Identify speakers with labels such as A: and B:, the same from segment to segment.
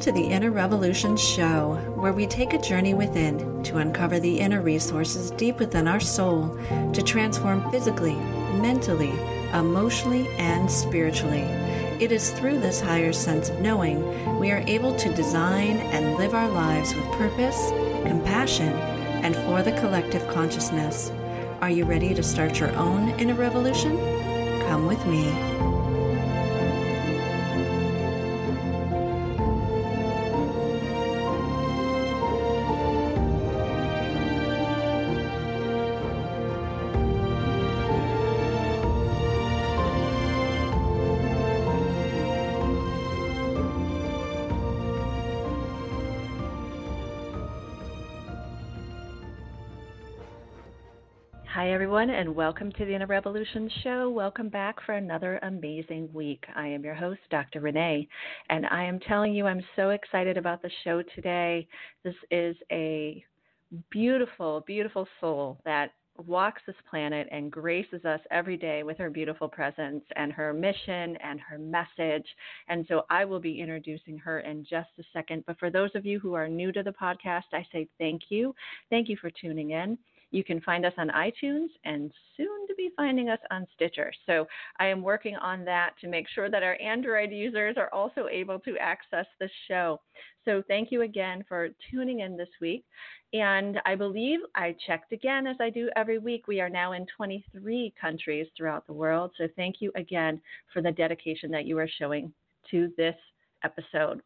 A: To the Inner Revolution Show, where we take a journey within to uncover the inner resources deep within our soul to transform physically, mentally, emotionally, and spiritually. It is through this higher sense of knowing we are able to design and live our lives with purpose, compassion, and for the collective consciousness. Are you ready to start your own inner revolution? Come with me.
B: Hi, everyone, and welcome to the Inner Revolution Show. Welcome back for another amazing week. I am your host, Dr. Renee, and I am telling you, I'm so excited about the show today. This is a beautiful, beautiful soul that walks this planet and graces us every day with her beautiful presence and her mission and her message. And so I will be introducing her in just a second. But for those of you who are new to the podcast, I say thank you. Thank you for tuning in. You can find us on iTunes and soon to be finding us on Stitcher. So I am working on that to make sure that our Android users are also able to access the show. So thank you again for tuning in this week. And I believe I checked again, as I do every week. We are now in 23 countries throughout the world. So thank you again for the dedication that you are showing to this episode.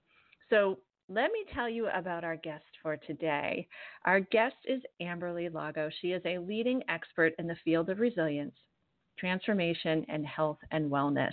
B: So let me tell you about our guest for today. Our guest is Amberly Lago. She is a leading expert in the field of resilience, transformation, and health and wellness.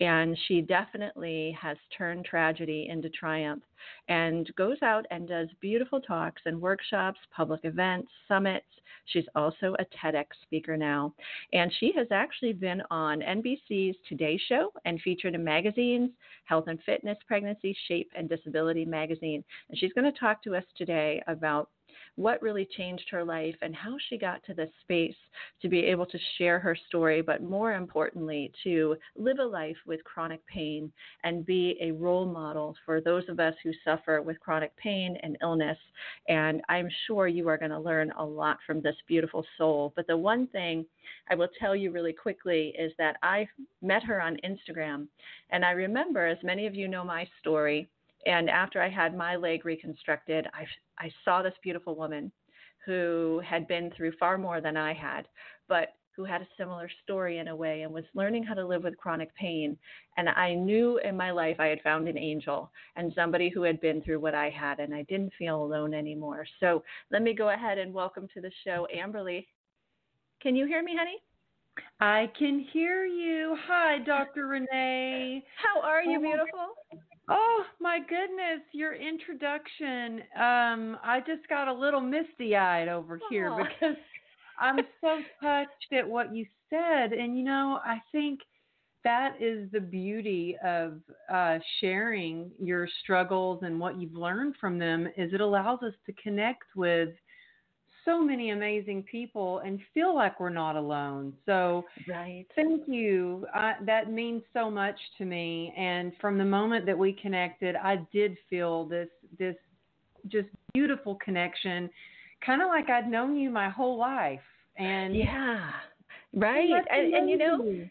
B: And she definitely has turned tragedy into triumph and goes out and does beautiful talks and workshops, public events, summits. She's also a TEDx speaker now. And she has actually been on NBC's Today Show and featured in magazines, Health and Fitness, Pregnancy, Shape, and Disability magazine. And she's going to talk to us today about what really changed her life and how she got to this space to be able to share her story, but more importantly, to live a life with chronic pain and be a role model for those of us who suffer with chronic pain and illness. And I'm sure you are going to learn a lot from this beautiful soul. But the one thing I will tell you really quickly is that I met her on Instagram. And I remember, as many of you know my story, and after I had my leg reconstructed, I, I saw this beautiful woman who had been through far more than I had, but who had a similar story in a way and was learning how to live with chronic pain. And I knew in my life I had found an angel and somebody who had been through what I had, and I didn't feel alone anymore. So let me go ahead and welcome to the show Amberly. Can you hear me, honey?
C: I can hear you. Hi, Dr. Renee.
B: How are you, beautiful?
C: Oh my goodness, your introduction. Um, I just got a little misty eyed over here because I'm so touched at what you said. And you know, I think that is the beauty of uh, sharing your struggles and what you've learned from them is it allows us to connect with so many amazing people and feel like we're not alone. So
B: Right.
C: Thank you. I, that means so much to me. And from the moment that we connected, I did feel this this just beautiful connection, kind of like I'd known you my whole life. And
B: Yeah. Right. And, and you know,
C: amazing.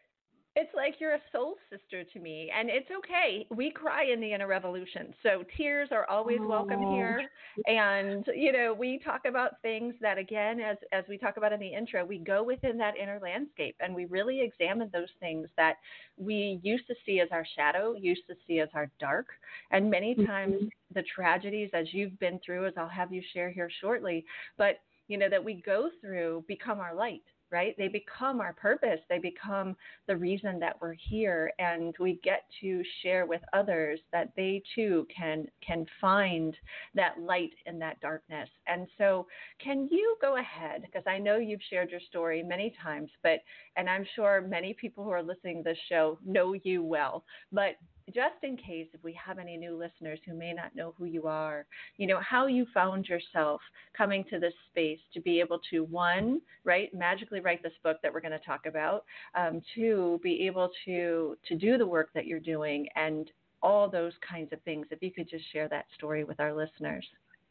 B: It's like you're a soul sister to me, and it's okay. We cry in the inner revolution, so tears are always oh. welcome here. And you know, we talk about things that, again, as as we talk about in the intro, we go within that inner landscape, and we really examine those things that we used to see as our shadow, used to see as our dark, and many times mm-hmm. the tragedies, as you've been through, as I'll have you share here shortly, but you know that we go through become our light right? They become our purpose. They become the reason that we're here, and we get to share with others that they too can can find that light in that darkness. And so, can you go ahead? Because I know you've shared your story many times, but and I'm sure many people who are listening to this show know you well. But just in case if we have any new listeners who may not know who you are, you know, how you found yourself coming to this space to be able to, one, right, magically write this book that we're going to talk about, um, two, be able to, to do the work that you're doing and all those kinds of things. If you could just share that story with our listeners.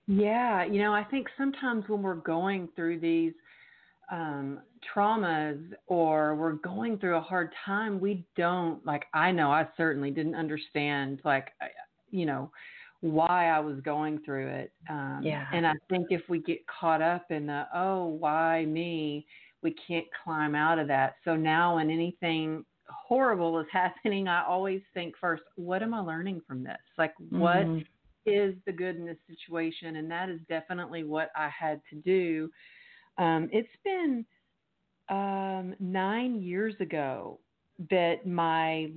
C: Yeah, you know, I think sometimes when we're going through these – um, traumas or we're going through a hard time, we don't like. I know I certainly didn't understand like, you know, why I was going through it. Um, yeah. And I think if we get caught up in the oh why me, we can't climb out of that. So now when anything horrible is happening, I always think first, what am I learning from this? Like what mm-hmm. is the good in this situation? And that is definitely what I had to do um, it's been um, nine years ago that my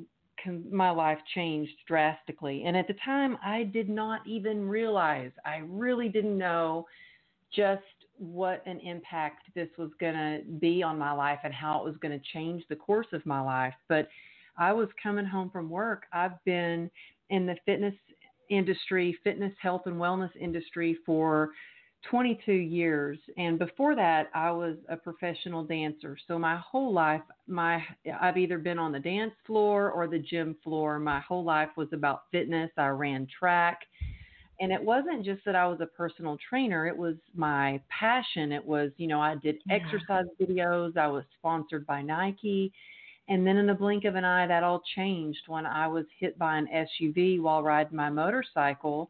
C: my life changed drastically, and at the time I did not even realize. I really didn't know just what an impact this was going to be on my life and how it was going to change the course of my life. But I was coming home from work. I've been in the fitness industry, fitness, health, and wellness industry for 22 years and before that I was a professional dancer. So my whole life my I've either been on the dance floor or the gym floor. My whole life was about fitness. I ran track. And it wasn't just that I was a personal trainer, it was my passion. It was, you know, I did yeah. exercise videos, I was sponsored by Nike. And then in the blink of an eye that all changed when I was hit by an SUV while riding my motorcycle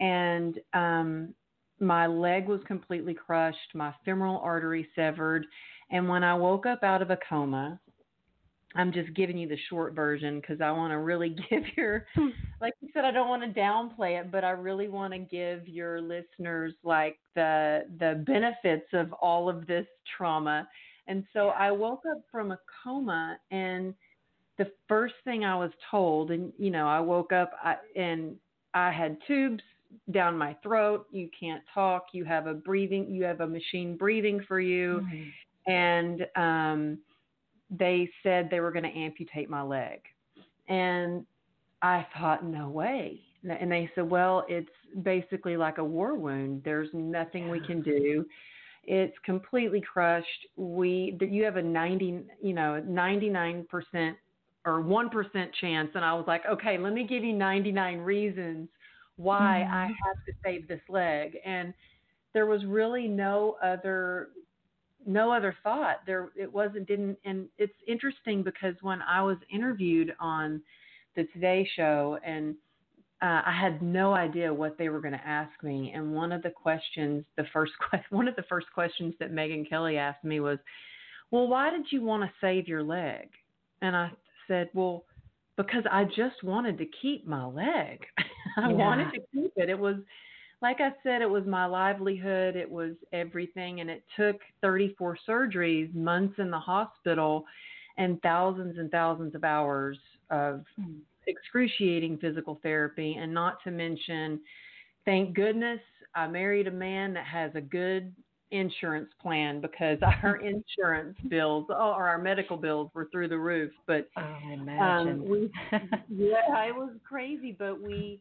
C: and um my leg was completely crushed, my femoral artery severed, and when I woke up out of a coma, I'm just giving you the short version because I want to really give your, like you said, I don't want to downplay it, but I really want to give your listeners like the the benefits of all of this trauma. And so I woke up from a coma, and the first thing I was told, and you know, I woke up I, and I had tubes down my throat. You can't talk. You have a breathing. You have a machine breathing for you, mm-hmm. and um, they said they were going to amputate my leg, and I thought, no way. And they said, well, it's basically like a war wound. There's nothing we can do. It's completely crushed. We, you have a 90, you know, 99 percent or 1% chance. And I was like, okay, let me give you 99 reasons why mm-hmm. I have to save this leg. And there was really no other no other thought. There it wasn't didn't and it's interesting because when I was interviewed on the Today show and uh, I had no idea what they were going to ask me. And one of the questions, the first one of the first questions that Megyn Kelly asked me was, "Well, why did you want to save your leg?" And I said, "Well, because I just wanted to keep my leg. I yeah. wanted to keep it. It was like I said, it was my livelihood, it was everything and it took 34 surgeries, months in the hospital and thousands and thousands of hours of hmm. excruciating physical therapy and not to mention thank goodness I married a man that has a good insurance plan because our insurance bills or our medical bills were through the roof. But
B: oh, imagine. Um, we,
C: yeah, it was crazy. But we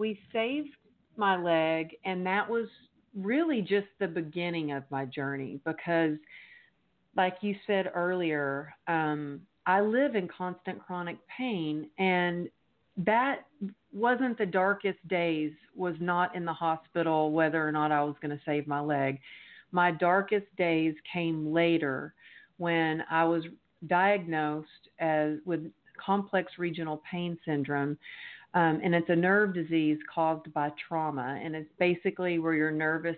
C: we saved my leg, and that was really just the beginning of my journey because, like you said earlier, um, I live in constant chronic pain, and that wasn't the darkest days was not in the hospital whether or not I was going to save my leg my darkest days came later when I was diagnosed as with complex regional pain syndrome. Um, and it's a nerve disease caused by trauma. And it's basically where your nervous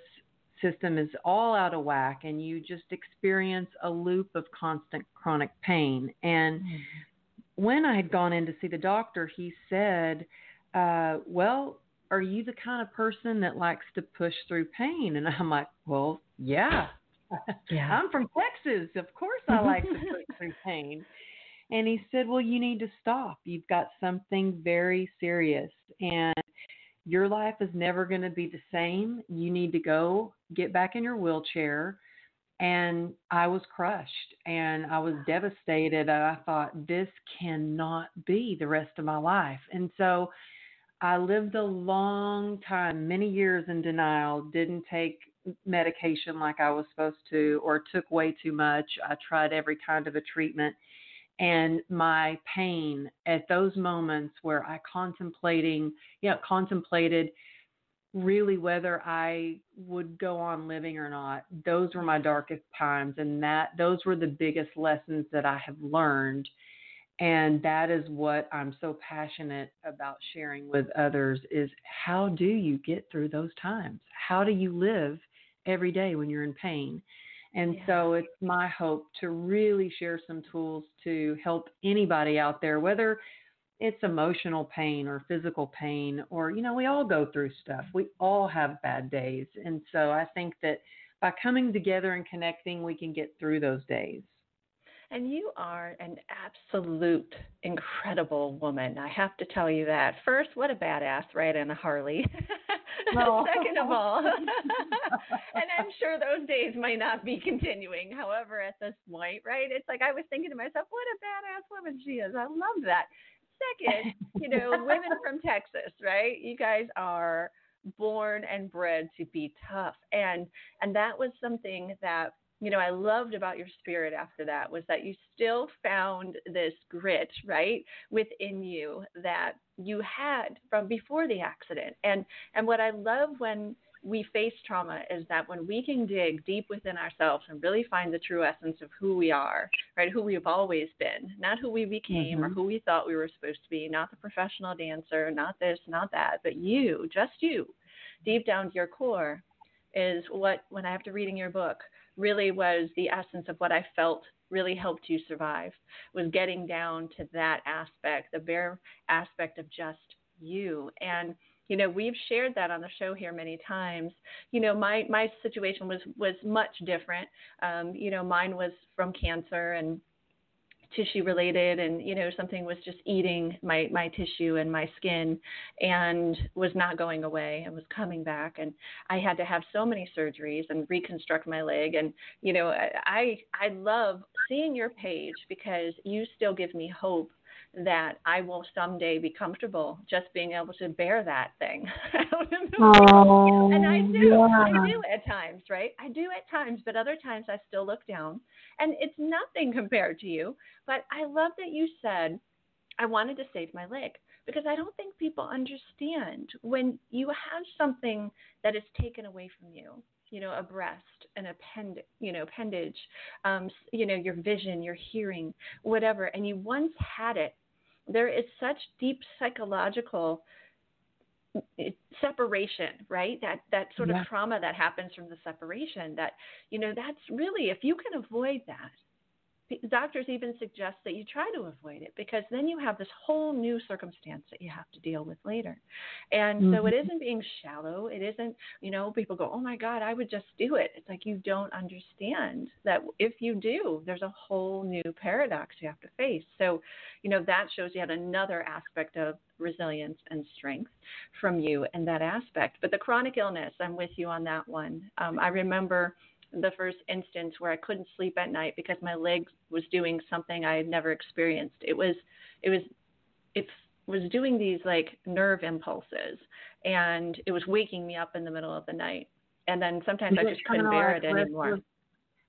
C: system is all out of whack and you just experience a loop of constant chronic pain. And mm-hmm. when I had gone in to see the doctor, he said, uh, Well, are you the kind of person that likes to push through pain? And I'm like, Well, yeah. yeah. I'm from Texas. Of course I like to push through pain. And he said, Well, you need to stop. You've got something very serious, and your life is never going to be the same. You need to go get back in your wheelchair. And I was crushed and I was devastated. I thought, this cannot be the rest of my life. And so I lived a long time, many years in denial, didn't take medication like I was supposed to, or took way too much. I tried every kind of a treatment and my pain at those moments where I contemplating, know, contemplated really whether I would go on living or not. Those were my darkest times and that those were the biggest lessons that I have learned. And that is what I'm so passionate about sharing with others is how do you get through those times? How do you live every day when you're in pain? And yeah. so it's my hope to really share some tools to help anybody out there, whether it's emotional pain or physical pain, or, you know, we all go through stuff. We all have bad days. And so I think that by coming together and connecting, we can get through those days.
B: And you are an absolute incredible woman. I have to tell you that. First, what a badass, right? In a Harley. No. Second of all, and I'm sure those days might not be continuing. However, at this point, right? It's like I was thinking to myself, what a badass woman she is. I love that. Second, you know, women from Texas, right? You guys are born and bred to be tough, and and that was something that you know, I loved about your spirit after that was that you still found this grit, right, within you that you had from before the accident. And and what I love when we face trauma is that when we can dig deep within ourselves and really find the true essence of who we are, right, who we've always been, not who we became mm-hmm. or who we thought we were supposed to be, not the professional dancer, not this, not that, but you, just you, deep down to your core is what when I after reading your book really was the essence of what I felt really helped you survive was getting down to that aspect, the bare aspect of just you. And you know, we've shared that on the show here many times. You know, my my situation was was much different. Um, you know, mine was from cancer and tissue related and you know something was just eating my my tissue and my skin and was not going away and was coming back. And I had to have so many surgeries and reconstruct my leg. And you know I I love seeing your page because you still give me hope that I will someday be comfortable just being able to bear that thing. oh, and I do. Yeah. I do at times, right? I do at times, but other times I still look down. And it's nothing compared to you. But I love that you said, I wanted to save my leg because I don't think people understand when you have something that is taken away from you you know, a breast, an append, you know, appendage, um, you know, your vision, your hearing, whatever, and you once had it, there is such deep psychological separation right that that sort yeah. of trauma that happens from the separation that you know that's really if you can avoid that doctors even suggest that you try to avoid it because then you have this whole new circumstance that you have to deal with later. And mm-hmm. so it mm-hmm. isn't being shallow. It isn't, you know, people go, oh my God, I would just do it. It's like you don't understand that if you do, there's a whole new paradox you have to face. So, you know, that shows yet another aspect of resilience and strength from you in that aspect. But the chronic illness, I'm with you on that one. Um, I remember the first instance where I couldn't sleep at night because my leg was doing something I had never experienced. It was it was it was doing these like nerve impulses and it was waking me up in the middle of the night. And then sometimes was I just couldn't bear like it anymore.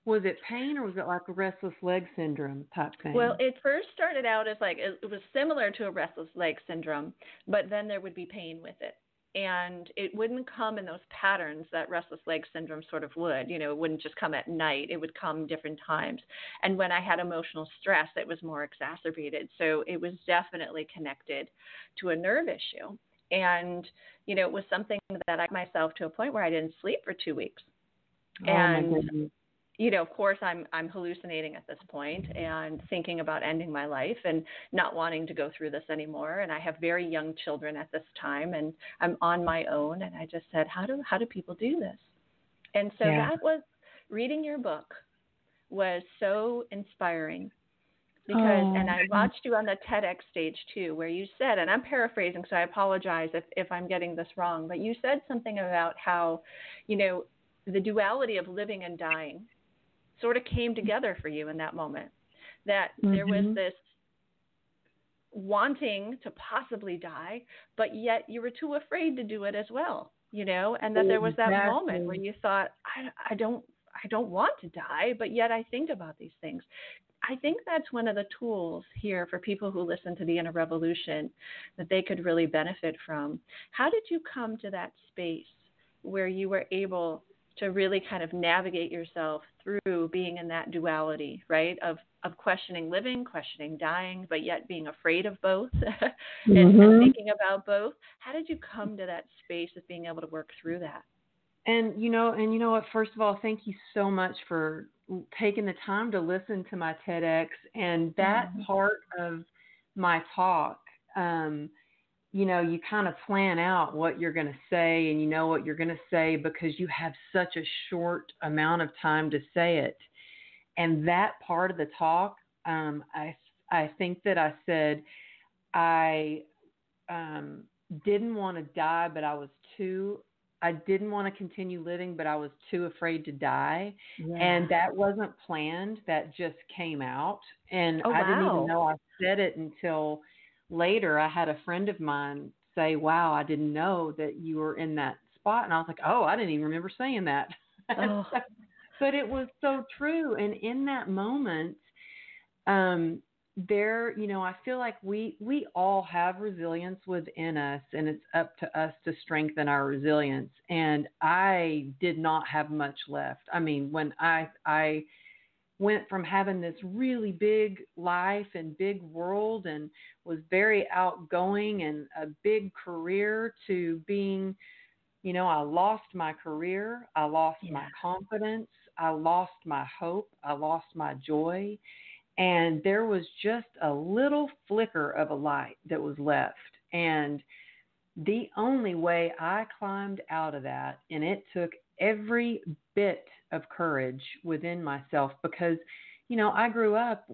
C: Was it pain or was it like a restless leg syndrome type thing?
B: Well, it first started out as like it was similar to a restless leg syndrome, but then there would be pain with it and it wouldn't come in those patterns that restless leg syndrome sort of would you know it wouldn't just come at night it would come different times. And when i had emotional stress it was more exacerbated. So it was definitely connected to a nerve issue. And you know it was something that i myself to a point where i didn't sleep for two weeks.
C: Oh,
B: and you know, of course, I'm I'm hallucinating at this point and thinking about ending my life and not wanting to go through this anymore. And I have very young children at this time, and I'm on my own. And I just said, how do how do people do this? And so yeah. that was reading your book was so inspiring because oh. and I watched you on the TEDx stage too where you said and I'm paraphrasing so I apologize if if I'm getting this wrong but you said something about how you know the duality of living and dying sort of came together for you in that moment. That mm-hmm. there was mm-hmm. this wanting to possibly die, but yet you were too afraid to do it as well, you know, and that there was that exactly. moment where you thought, I, I don't, I don't want to die, but yet I think about these things. I think that's one of the tools here for people who listen to the inner revolution that they could really benefit from. How did you come to that space where you were able to really kind of navigate yourself through being in that duality, right? Of of questioning living, questioning dying, but yet being afraid of both and, mm-hmm. and thinking about both. How did you come to that space of being able to work through that?
C: And you know, and you know what? First of all, thank you so much for taking the time to listen to my TEDx and that mm-hmm. part of my talk. Um, you know, you kind of plan out what you're going to say and you know what you're going to say because you have such a short amount of time to say it. And that part of the talk, um, I, I think that I said I um, didn't want to die, but I was too, I didn't want to continue living, but I was too afraid to die. Yeah. And that wasn't planned. That just came out. And
B: oh,
C: I
B: wow.
C: didn't even know I said it until later, I had a friend of mine say, Wow, I didn't know that you were in that spot. And I was like, Oh, I didn't even remember saying that. Oh. but it was so true. And in that moment, um, there, you know, I feel like we we all have resilience within us, and it's up to us to strengthen our resilience. And I did not have much left. I mean, when I I went from having this really big life and big world and was very outgoing and a big career to being, you know, I lost my career, I lost yeah. my confidence, I lost my hope, I lost my joy. And there was just a little flicker of a light that was left. And the only way I climbed out of that, and it took every bit of courage within myself because, you know, I grew up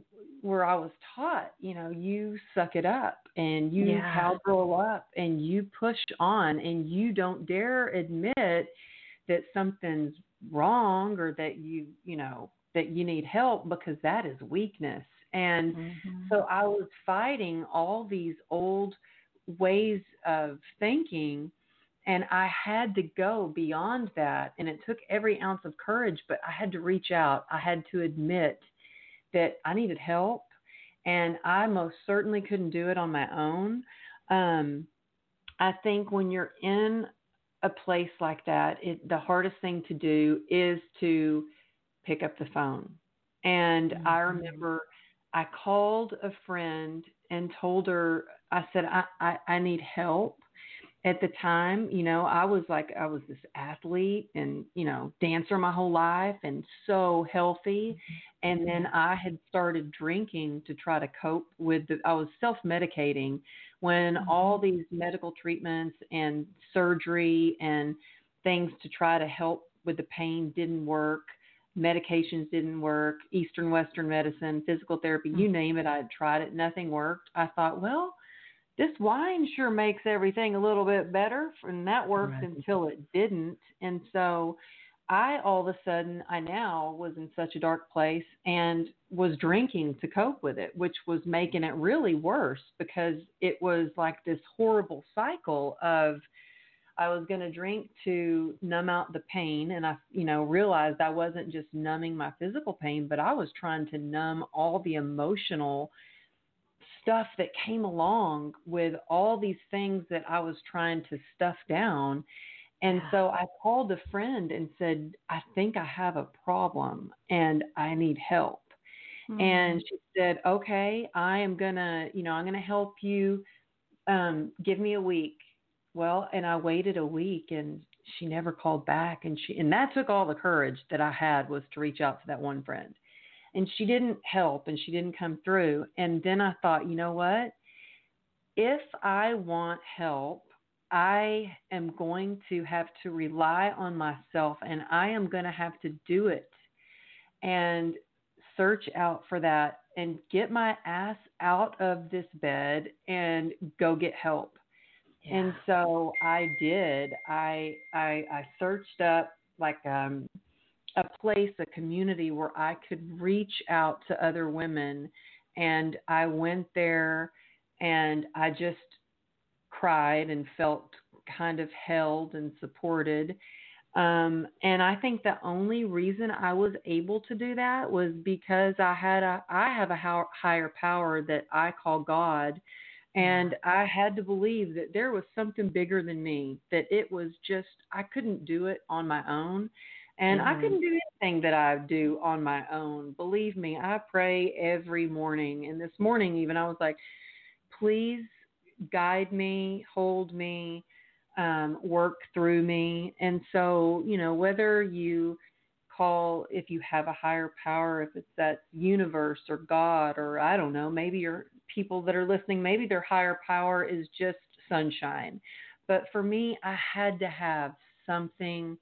C: where I was taught, you know, you suck it up and you
B: yeah.
C: cowgirl up and you push on and you don't dare admit that something's wrong or that you, you know, that you need help because that is weakness. And mm-hmm. so I was fighting all these old ways of thinking and I had to go beyond that. And it took every ounce of courage, but I had to reach out. I had to admit that I needed help. And I most certainly couldn't do it on my own. Um, I think when you're in a place like that, it, the hardest thing to do is to pick up the phone. And mm-hmm. I remember I called a friend and told her, I said, I, I, I need help at the time, you know, I was like, I was this athlete and, you know, dancer my whole life and so healthy. Mm-hmm. And then I had started drinking to try to cope with the, I was self medicating when mm-hmm. all these medical treatments and surgery and things to try to help with the pain didn't work. Medications didn't work, Eastern Western medicine, physical therapy, you mm-hmm. name it, I had tried it, nothing worked. I thought, well, this wine sure makes everything a little bit better and that worked right. until it didn't and so i all of a sudden i now was in such a dark place and was drinking to cope with it which was making it really worse because it was like this horrible cycle of i was going to drink to numb out the pain and i you know realized i wasn't just numbing my physical pain but i was trying to numb all the emotional stuff that came along with all these things that I was trying to stuff down. And so I called a friend and said, I think I have a problem and I need help. Mm-hmm. And she said, Okay, I am going to, you know, I'm going to help you. Um, give me a week. Well, and I waited a week and she never called back. And she, and that took all the courage that I had was to reach out to that one friend and she didn't help and she didn't come through. And then I thought, you know what? If I want help, I am going to have to rely on myself and I am going to have to do it and search out for that and get my ass out of this bed and go get help. Yeah. And so I did. I I I searched up like um a place, a community where I could reach out to other women. And I went there and I just cried and felt kind of held and supported. Um, and I think the only reason I was able to do that was because I had a I have a higher power that I call God, and I had to believe that there was something bigger than me. That it was just I couldn't do it on my own, and mm-hmm. I couldn't do anything that I do on my own. Believe me, I pray every morning. And this morning, even, I was like, please guide me, hold me, um, work through me. And so, you know, whether you call, if you have a higher power, if it's that universe or God, or I don't know, maybe your people that are listening, maybe their higher power is just sunshine. But for me, I had to have something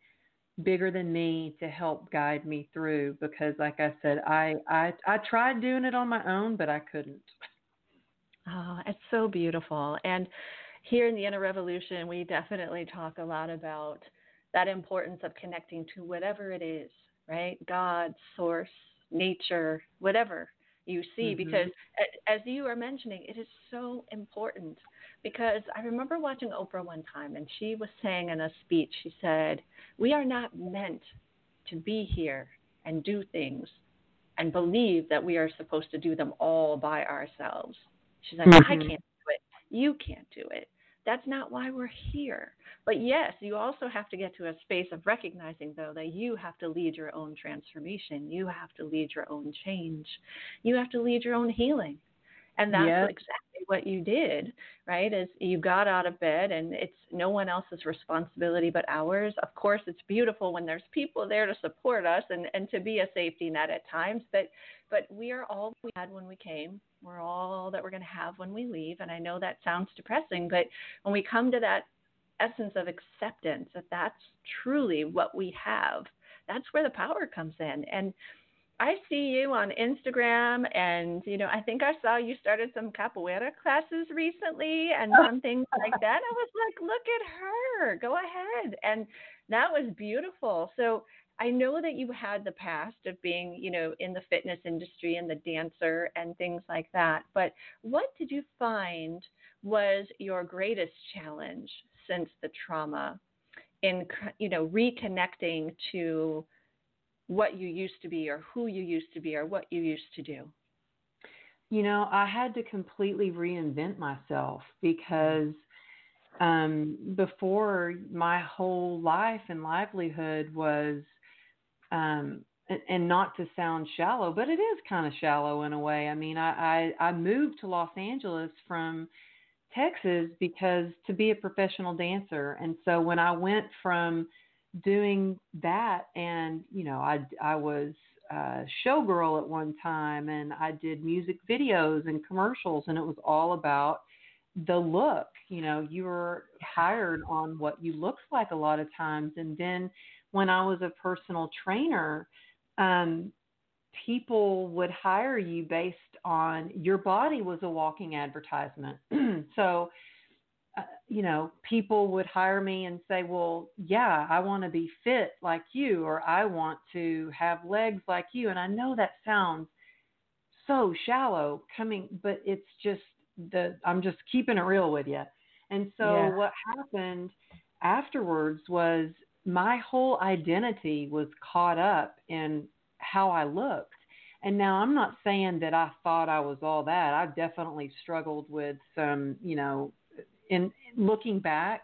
C: bigger than me to help guide me through because like I said, I I I tried doing it on my own, but I couldn't.
B: Oh, it's so beautiful. And here in the Inner Revolution, we definitely talk a lot about that importance of connecting to whatever it is, right? God, source, nature, whatever you see, mm-hmm. because as you are mentioning, it is so important because I remember watching Oprah one time and she was saying in a speech, she said, We are not meant to be here and do things and believe that we are supposed to do them all by ourselves. She's like, mm-hmm. I can't do it. You can't do it. That's not why we're here. But yes, you also have to get to a space of recognizing, though, that you have to lead your own transformation. You have to lead your own change. You have to lead your own healing. And that's yes. exactly what you did, right? Is you got out of bed and it's no one else's responsibility but ours. Of course, it's beautiful when there's people there to support us and, and to be a safety net at times, but but we are all we had when we came. We're all that we're going to have when we leave. And I know that sounds depressing, but when we come to that essence of acceptance that that's truly what we have, that's where the power comes in. And I see you on Instagram, and you know, I think I saw you started some capoeira classes recently and oh. some things like that. I was like, look at her, go ahead, and that was beautiful. So I know that you had the past of being, you know, in the fitness industry and the dancer and things like that. But what did you find was your greatest challenge since the trauma in, you know, reconnecting to what you used to be or who you used to be or what you used to do?
C: You know, I had to completely reinvent myself because um, before my whole life and livelihood was, um, and, and not to sound shallow, but it is kind of shallow in a way. I mean, I, I, I moved to Los Angeles from Texas because to be a professional dancer. And so when I went from doing that. And you know i i was a showgirl at one time and i did music videos and commercials and it was all about the look. You know you were hired on what you looked like a lot of times. And then when i was a personal trainer um people would hire you based on your body was a walking advertisement. So uh, you know, people would hire me and say, well, yeah, I want to be fit like you, or I want to have legs like you. And I know that sounds so shallow coming, but it's just the, I'm just keeping it real with you. And so yeah. what happened afterwards was my whole identity was caught up in how I looked. And now I'm not saying that I thought I was all that. I definitely struggled with some, you know, in looking back,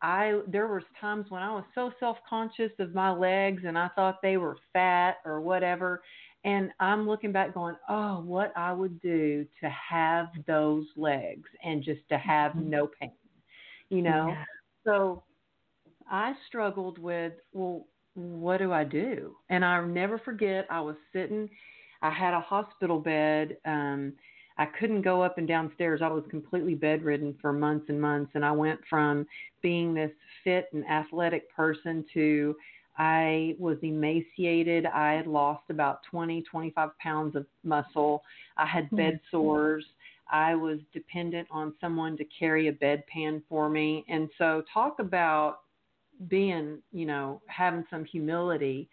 C: I there was times when I was so self-conscious of my legs and I thought they were fat or whatever and I'm looking back going, "Oh, what I would do to have those legs and just to have mm-hmm. no pain." You know? Yeah. So I struggled with, well, what do I do? And I'll never forget I was sitting I had a hospital bed um I couldn't go up and downstairs. I was completely bedridden for months and months. And I went from being this fit and athletic person to I was emaciated. I had lost about 20, 25 pounds of muscle. I had bed mm-hmm. sores. I was dependent on someone to carry a bedpan for me. And so, talk about being, you know, having some humility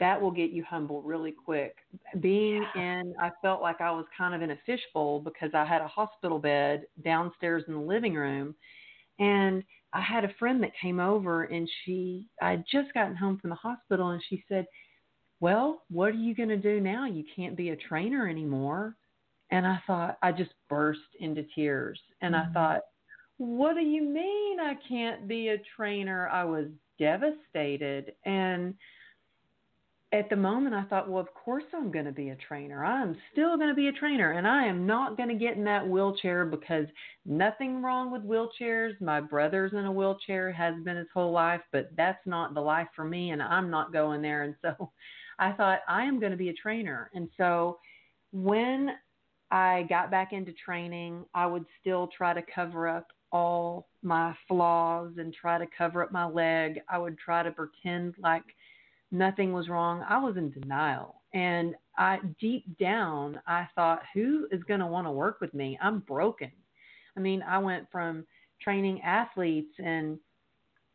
C: that will get you humble really quick. Being yeah. in, I felt like I was kind of in a fishbowl because I had a hospital bed downstairs in the living room. And I had a friend that came over and she, I had just gotten home from the hospital and she said, Well, what are you going to do now? You can't be a trainer anymore. And I thought, I just burst into tears. And mm-hmm. I thought, What do you mean I can't be a trainer? I was devastated. And, at the moment I thought, well, of course I'm going to be a trainer. I'm still going to be a trainer and I am not going to get in that wheelchair because nothing wrong with wheelchairs. My brother's in a wheelchair, has been his whole life, but that's not the life for me and I'm not going there. And so I thought I am going to be a trainer. And so when I got back into training, I would still try to cover up all my flaws and try to cover up my leg. I would try to pretend like nothing was wrong. I was in denial. And I deep down I thought, who is going to want to work with me? I'm broken. I mean, I went from training athletes and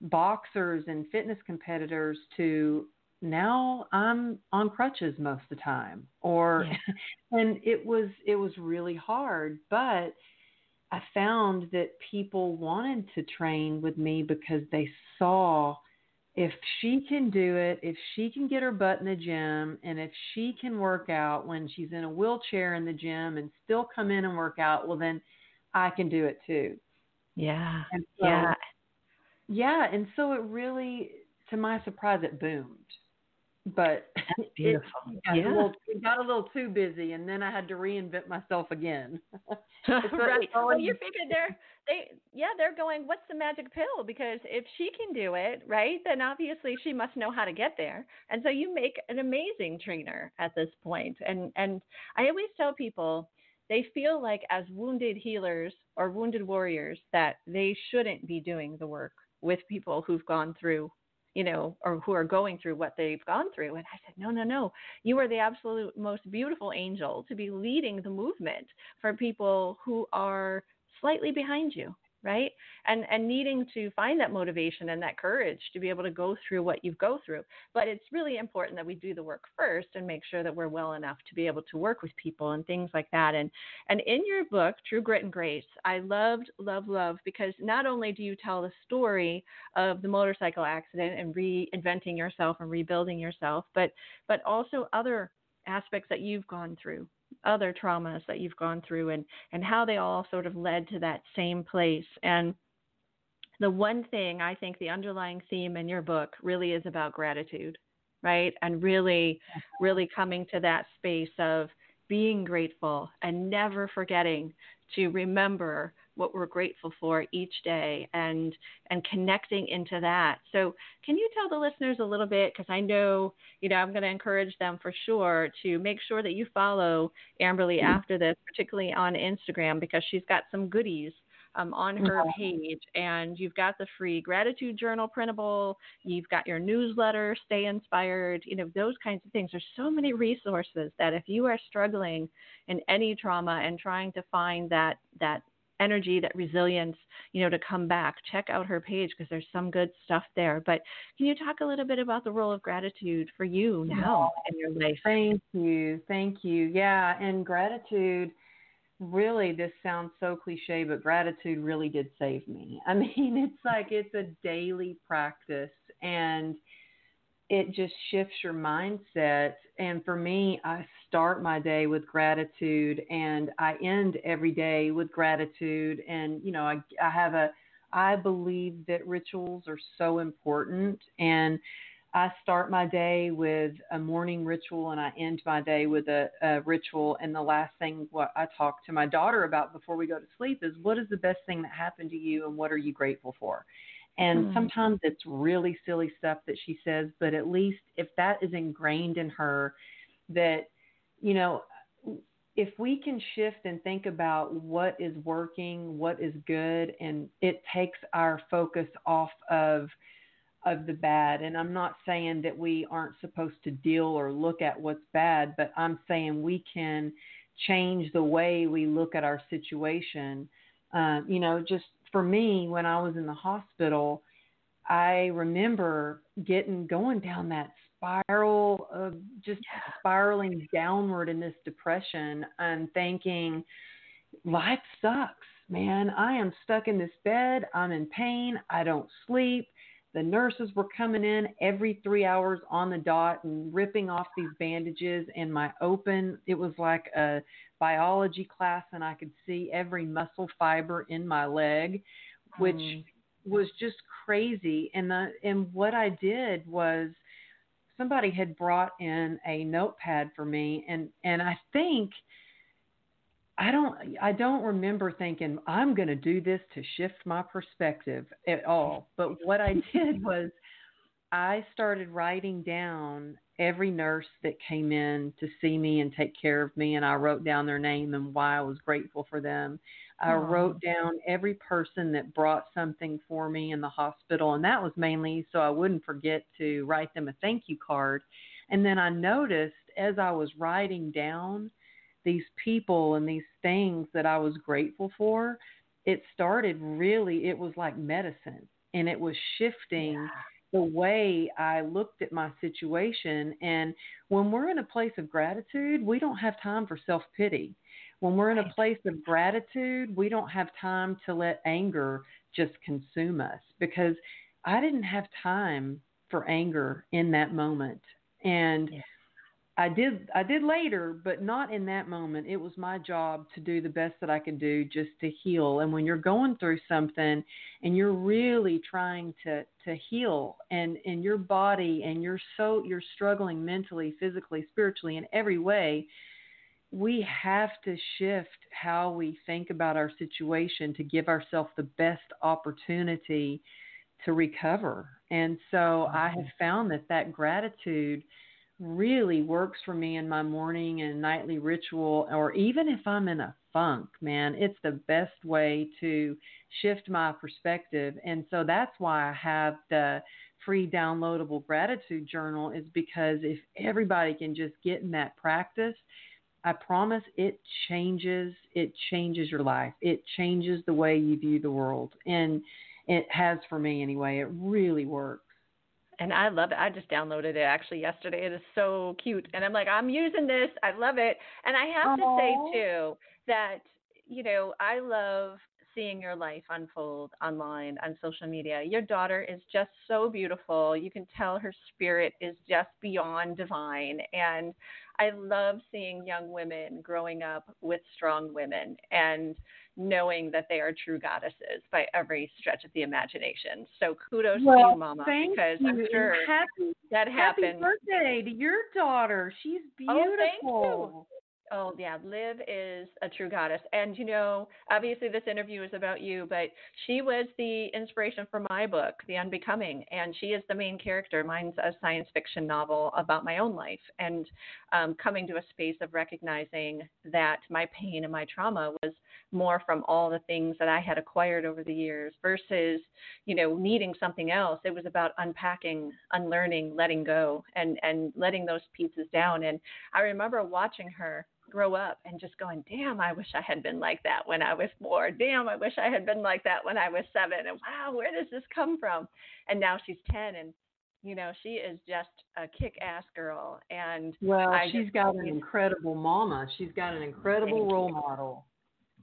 C: boxers and fitness competitors to now I'm on crutches most of the time or yeah. and it was it was really hard but I found that people wanted to train with me because they saw if she can do it, if she can get her butt in the gym, and if she can work out when she's in a wheelchair in the gym and still come in and work out, well, then I can do it too.
B: Yeah.
C: So,
B: yeah.
C: Yeah. And so it really, to my surprise, it boomed but
B: beautiful.
C: It, got, yeah. a little, it got a little too busy, and then I had to reinvent myself again.
B: right. Well, you're figuring they're they yeah they're going. What's the magic pill? Because if she can do it, right, then obviously she must know how to get there. And so you make an amazing trainer at this point. And and I always tell people they feel like as wounded healers or wounded warriors that they shouldn't be doing the work with people who've gone through you know, or who are going through what they've gone through. And I said, no, no, no. You are the absolute most beautiful angel to be leading the movement for people who are slightly behind you right? And and needing to find that motivation and that courage to be able to go through what you go through. But it's really important that we do the work first and make sure that we're well enough to be able to work with people and things like that. And and in your book true grit and grace i loved love love because not only do you tell the story of the motorcycle accident and reinventing yourself and rebuilding yourself but but also other aspects that you've gone through other traumas that you've gone through and and how they all sort of led to that same place and the one thing I think the underlying theme in your book really is about gratitude, right? And really, really coming to that space of being grateful and never forgetting to remember what we're grateful for each day and and connecting into that. So, can you tell the listeners a little bit because I know, you know, I'm going to encourage them for sure to make sure that you follow Amberly mm-hmm. after this, particularly on Instagram because she's got some goodies um, on her page. And you've got the free gratitude journal printable, you've got your newsletter, Stay Inspired, you know, those kinds of things. There's so many resources that if you are struggling in any trauma and trying to find that, that energy, that resilience, you know, to come back. Check out her page because there's some good stuff there. But can you talk a little bit about the role of gratitude for you now in your life?
C: Thank you. Thank you. Yeah. And gratitude really this sounds so cliche but gratitude really did save me i mean it's like it's a daily practice and it just shifts your mindset. And for me, I start my day with gratitude and I end every day with gratitude. And, you know, I, I have a, I believe that rituals are so important. And I start my day with a morning ritual and I end my day with a, a ritual. And the last thing what I talk to my daughter about before we go to sleep is what is the best thing that happened to you and what are you grateful for? And mm. sometimes it's really silly stuff that she says, but at least if that is ingrained in her, that, you know, if we can shift and think about what is working, what is good, and it takes our focus off of of the bad. And I'm not saying that we aren't supposed to deal or look at what's bad, but I'm saying we can change the way we look at our situation. Uh, you know, just for me, when I was in the hospital, I remember getting going down that spiral of just spiraling downward in this depression and thinking, life sucks, man. I am stuck in this bed. I'm in pain. I don't sleep. The nurses were coming in every three hours on the dot and ripping off these bandages. And my open, it was like a biology class, and I could see every muscle fiber in my leg, which mm. was just crazy. And the and what I did was somebody had brought in a notepad for me, and and I think. I don't I don't remember thinking I'm going to do this to shift my perspective at all. But what I did was I started writing down every nurse that came in to see me and take care of me, and I wrote down their name and why I was grateful for them. I Aww. wrote down every person that brought something for me in the hospital, and that was mainly so I wouldn't forget to write them a thank you card. And then I noticed as I was writing down these people and these things that I was grateful for, it started really, it was like medicine and it was shifting. Yeah the way I looked at my situation. And when we're in a place of gratitude, we don't have time for self pity. When we're in a place of gratitude, we don't have time to let anger just consume us because I didn't have time for anger in that moment. And yeah. I did I did later, but not in that moment. It was my job to do the best that I could do just to heal. And when you're going through something and you're really trying to to heal and in your body and you're so you're struggling mentally, physically, spiritually in every way, we have to shift how we think about our situation to give ourselves the best opportunity to recover. And so I have mm-hmm. found that that gratitude really works for me in my morning and nightly ritual, or even if I'm in a funk, man, it's the best way to shift my perspective. And so that's why I have the free downloadable gratitude journal, is because if everybody can just get in that practice, I promise it changes it changes your life. It changes the way you view the world. And it has for me anyway. It really works
B: and I love it. I just downloaded it actually yesterday. It is so cute, and I'm like, I'm using this. I love it, and I have Aww. to say too that you know I love seeing your life unfold online on social media. Your daughter is just so beautiful. You can tell her spirit is just beyond divine. And I love seeing young women growing up with strong women. And knowing that they are true goddesses by every stretch of the imagination. So kudos well, to you, Mama, because
C: you.
B: I'm sure
C: happy,
B: that happened.
C: Happy birthday to your daughter. She's oh, beautiful.
B: Oh, Oh, yeah. Liv is a true goddess. And, you know, obviously this interview is about you, but she was the inspiration for my book, The Unbecoming. And she is the main character. Mine's a science fiction novel about my own life and um, coming to a space of recognizing that my pain and my trauma was more from all the things that I had acquired over the years versus, you know, needing something else. It was about unpacking, unlearning, letting go, and, and letting those pieces down. And I remember watching her grow up and just going, damn, I wish I had been like that when I was four. Damn, I wish I had been like that when I was seven. And wow, where does this come from? And now she's 10 and you know, she is just a kick ass girl. And
C: well,
B: I
C: she's
B: just,
C: got an incredible mama. She's got an incredible role model.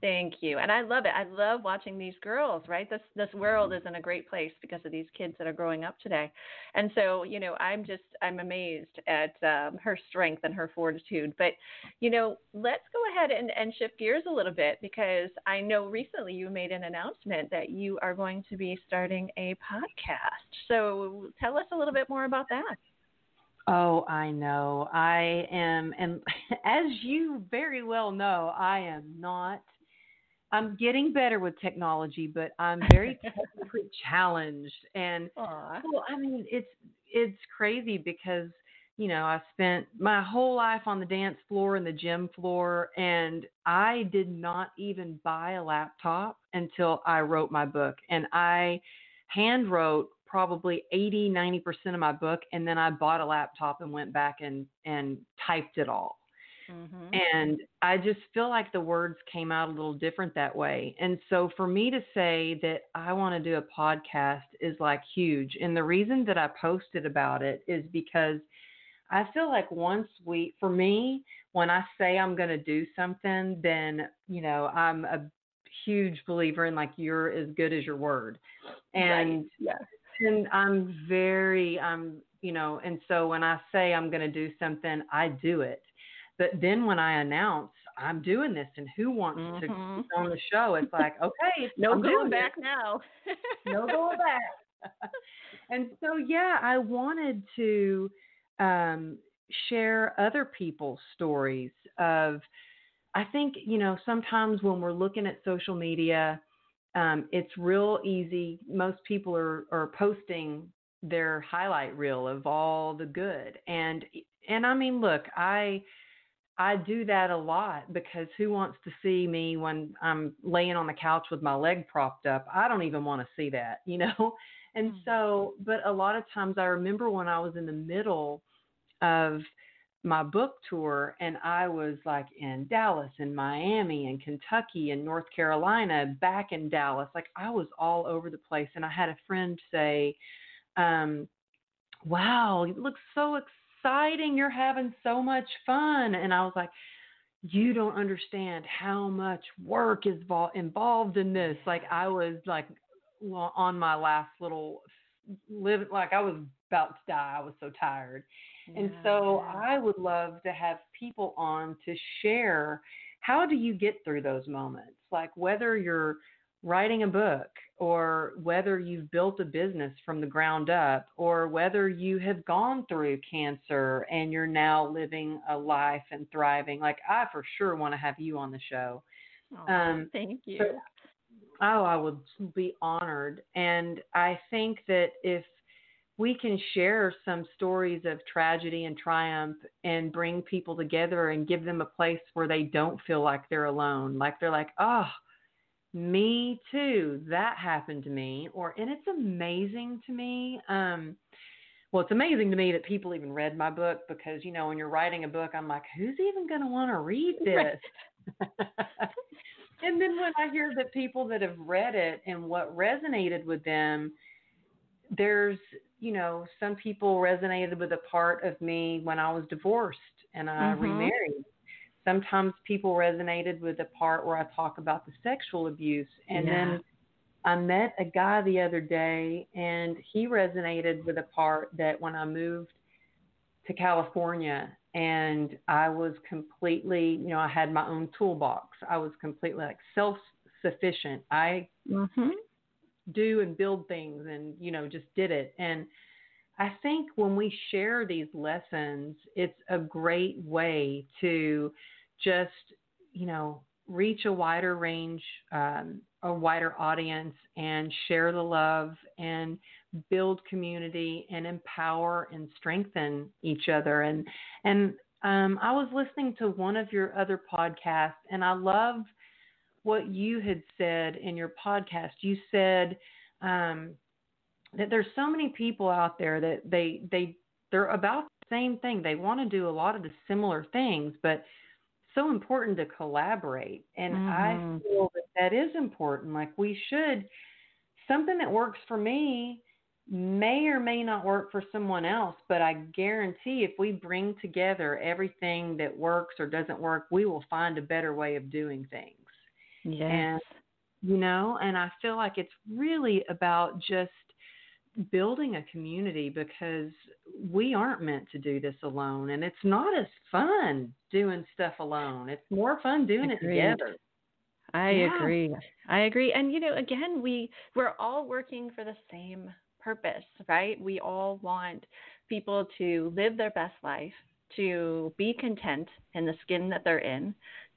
B: Thank you. And I love it. I love watching these girls, right? This this world is in a great place because of these kids that are growing up today. And so, you know, I'm just I'm amazed at um, her strength and her fortitude. But, you know, let's go ahead and, and shift gears a little bit because I know recently you made an announcement that you are going to be starting a podcast. So tell us a little bit more about that.
C: Oh, I know. I am, and as you very well know, I am not I'm getting better with technology, but I'm very technically challenged. And Aww. well, I mean, it's it's crazy because you know I spent my whole life on the dance floor and the gym floor, and I did not even buy a laptop until I wrote my book, and I hand wrote probably 80 90% of my book and then I bought a laptop and went back and and typed it all Mm-hmm. And I just feel like the words came out a little different that way. And so for me to say that I want to do a podcast is like huge. And the reason that I posted about it is because I feel like once we, for me, when I say I'm going to do something, then, you know, I'm a huge believer in like you're as good as your word. And, right. yes. and I'm very, I'm, you know, and so when I say I'm going to do something, I do it. But then when I announce I'm doing this and who wants mm-hmm. to be on the show, it's like, okay,
B: no
C: I'm
B: going back this. now.
C: no going back. and so, yeah, I wanted to um, share other people's stories of, I think, you know, sometimes when we're looking at social media, um, it's real easy. Most people are, are posting their highlight reel of all the good. And, and I mean, look, I, I do that a lot because who wants to see me when I'm laying on the couch with my leg propped up? I don't even want to see that, you know? And mm. so, but a lot of times I remember when I was in the middle of my book tour and I was like in Dallas and Miami and Kentucky and North Carolina, back in Dallas, like I was all over the place. And I had a friend say, um, wow, it looks so exciting. You're having so much fun. And I was like, you don't understand how much work is involved in this. Like I was like on my last little live, like I was about to die. I was so tired. Yeah. And so I would love to have people on to share how do you get through those moments? Like whether you're writing a book or whether you've built a business from the ground up or whether you have gone through cancer and you're now living a life and thriving. Like i for sure want to have you on the show.
B: Oh, um, thank you. so,
C: oh i would be honored. And i think that if we can share some stories of tragedy and triumph and bring people together and give them a place where they don't feel like they're alone like they're like oh me too. That happened to me. Or and it's amazing to me. Um well, it's amazing to me that people even read my book because, you know, when you're writing a book, I'm like, who's even going to want to read this? and then when I hear that people that have read it and what resonated with them, there's, you know, some people resonated with a part of me when I was divorced and I mm-hmm. remarried sometimes people resonated with the part where I talk about the sexual abuse. And yeah. then I met a guy the other day, and he resonated with a part that when I moved to California and I was completely, you know, I had my own toolbox. I was completely like self sufficient. I mm-hmm. do and build things and, you know, just did it. And I think when we share these lessons, it's a great way to just, you know, reach a wider range, um, a wider audience, and share the love and build community and empower and strengthen each other. And and um, I was listening to one of your other podcasts, and I love what you had said in your podcast. You said um, that there's so many people out there that they they they're about the same thing. They want to do a lot of the similar things, but so important to collaborate. And mm-hmm. I feel that that is important. Like we should, something that works for me may or may not work for someone else, but I guarantee if we bring together everything that works or doesn't work, we will find a better way of doing things.
B: Yes.
C: And, you know, and I feel like it's really about just building a community because we aren't meant to do this alone and it's not as fun doing stuff alone. It's more fun doing
B: Agreed.
C: it together.
B: I
C: Yeah.
B: agree. I agree. And you know, again, we we're all working for the same purpose, right? We all want people to live their best life, to be content in the skin that they're in,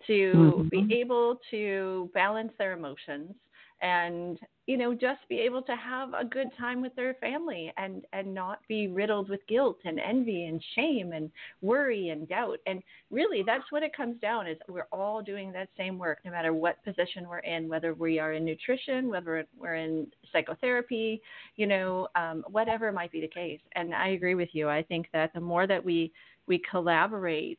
B: to
C: Mhm.
B: be able to balance their emotions and you know just be able to have a good time with their family and and not be riddled with guilt and envy and shame and worry and doubt. And really that's what it comes down is we're all doing that same work no matter what position we're in whether we are in nutrition whether we're in psychotherapy you know um, whatever might be the case. And i agree with you. I think that the more that we we collaborate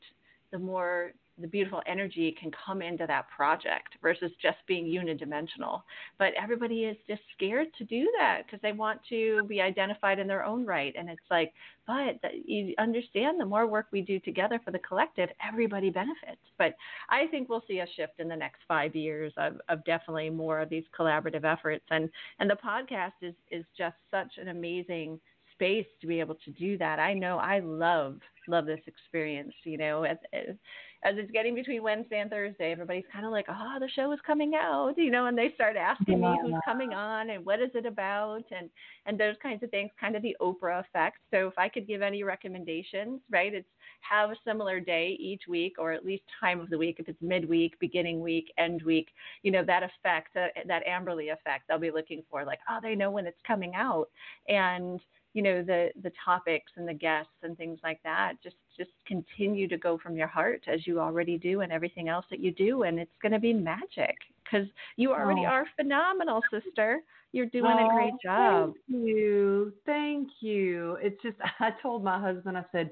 B: the more the beautiful energy can come into that project versus just being unidimensional. But everybody is just scared to do that because they want to be identified in their own right. And it's like, but you understand the more work we do together for the collective, everybody benefits. But I think we'll see a shift in the next five years of, of definitely more of these collaborative efforts. And and the podcast is is just such an amazing space to be able to do that. I know I love love this experience. You know, as, as as it's getting between Wednesday and Thursday, everybody's kind of like, oh, the show is coming out, you know, and they start asking me who's coming on and what is it about and and those kinds of things, kind of the Oprah effect. So if I could give any recommendations, right, it's have a similar day each week or at least time of the week if it's midweek, beginning week, end week, you know, that effect, that, that Amberly effect, they'll be looking for like, oh, they know when it's coming out. And you know the the topics and the guests and things like that just just continue to go from your heart as you already do and everything else that you do and it's going to be magic because you already
C: Oh.
B: are phenomenal sister you're doing
C: Oh,
B: a great oh, job
C: Thank you. Thank you. It's just, I told my husband, I said,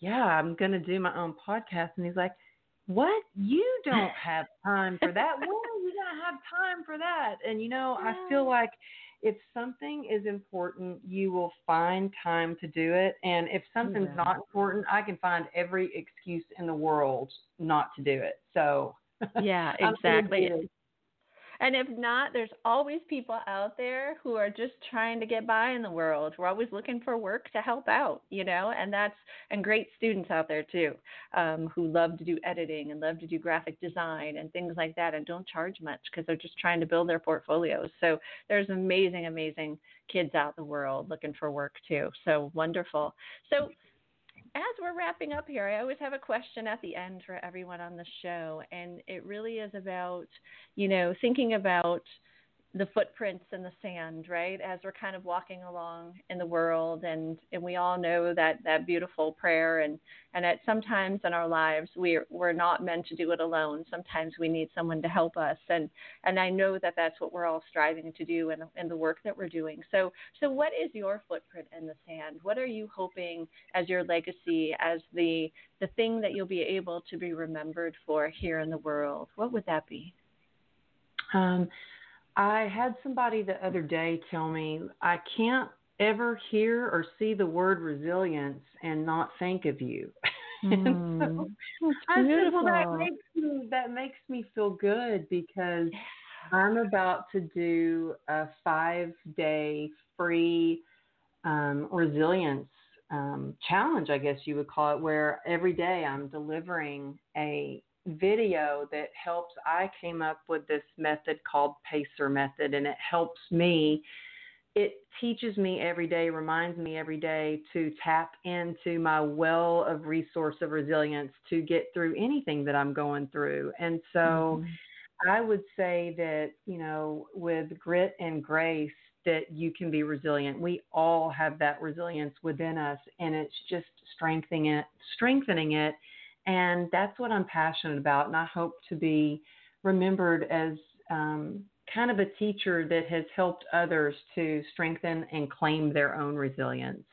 C: yeah, I'm going to do my own podcast. And he's like, what? You don't have time for that. when are you going to have time for that? And, you know, I feel like if something is important, you will find time to do it. And if something's
B: Yeah.
C: not important, I can find every excuse in the world not to do it. So,
B: yeah exactly. And if not, there's always people out there who are just trying to get by in the world. We're always looking for work to help out, you know, and that's and great students out there too, um, who love to do editing and love to do graphic design and things like that, and don't charge much because they're just trying to build their portfolios. So there's amazing, amazing kids out in the world looking for work too. So wonderful. So as we're wrapping up here, I always have a question at the end for everyone on the show, and it really is about, you know, thinking about the footprints in the sand, right? As we're kind of walking along in the world, and and we all know that that beautiful prayer, and and at sometimes in our lives we're we're not meant to do it alone. Sometimes we need someone to help us, and and I know that that's what we're all striving to do in in the work that we're doing. So so what is your footprint in the sand? What are you hoping as your legacy, as the the thing that you'll be able to be remembered for here in the world? What would that be?
C: Um, I had somebody the other day tell me I can't ever hear or see the word resilience and not think of you. and so I said, well, that makes me that makes me feel good because I'm about to do a five day free um, resilience um, challenge, I guess you would call it, where every day I'm delivering a video that helps. I came up with this method called Pacer Method, and it helps me. It teaches me every day, reminds me every day to tap into my well of resource of resilience to get through anything that I'm going through. And so mm-hmm. I would say that, you know, with grit and grace, that you can be resilient. We all have that resilience within us, and it's just strengthening it, strengthening it and that's what I'm passionate about. And I hope to be remembered as um, kind of a teacher that has helped others to strengthen and claim their own resilience.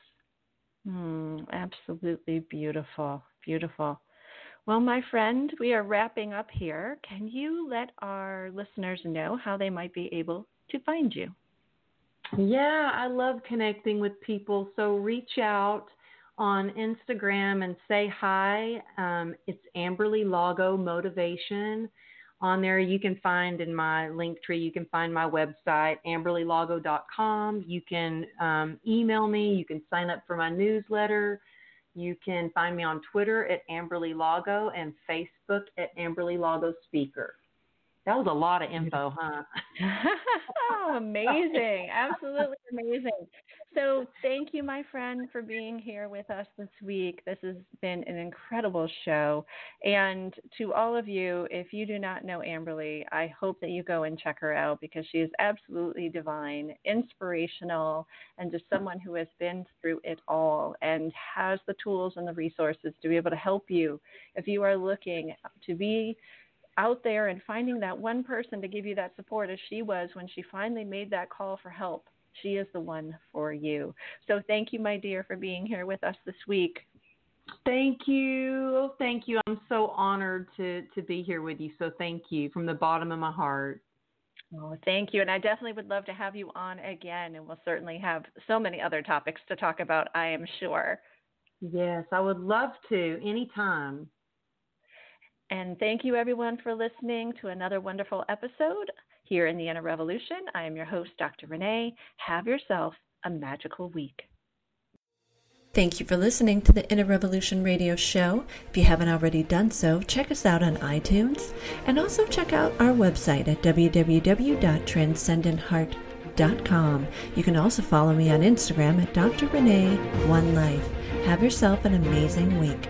B: Mm, absolutely beautiful. Beautiful. Well, my friend, we are wrapping up here. Can you let our listeners know how they might be able to find you?
C: Yeah, I love connecting with people. So reach out on Instagram and say hi. Um, it's Amberly Lago Motivation. on there. You can find in my link tree, you can find my website, amberlylago.com. You can um, email me. You can sign up for my newsletter. You can find me on Twitter at Amberly Lago and Facebook at Amberly Lago Speaker. That was a lot of info, huh?
B: oh, amazing. Absolutely amazing. So, thank you, my friend, for being here with us this week. This has been an incredible show. And to all of you, if you do not know Amberly, I hope that you go and check her out because she is absolutely divine, inspirational, and just someone who has been through it all and has the tools and the resources to be able to help you if you are looking to be out there and finding that one person to give you that support as she was when she finally made that call for help. She is the one for you. So thank you, my dear, for being here with us this week.
C: Thank you. Thank you. I'm so honored to, to be here with you. So thank you from the bottom of my heart.
B: Oh, thank you. And I definitely would love to have you on again. And we'll certainly have so many other topics to talk about, I am sure.
C: Yes, I would love to anytime.
B: And thank you, everyone, for listening to another wonderful episode here in the Inner Revolution. I am your host, Dr. Renee. Have yourself a magical week.
A: Thank you for listening to the Inner Revolution radio show. If you haven't already done so, check us out on iTunes and also check out our website at www.transcendentheart.com. You can also follow me on Instagram at Dr. Renee One Life. Have yourself an amazing week.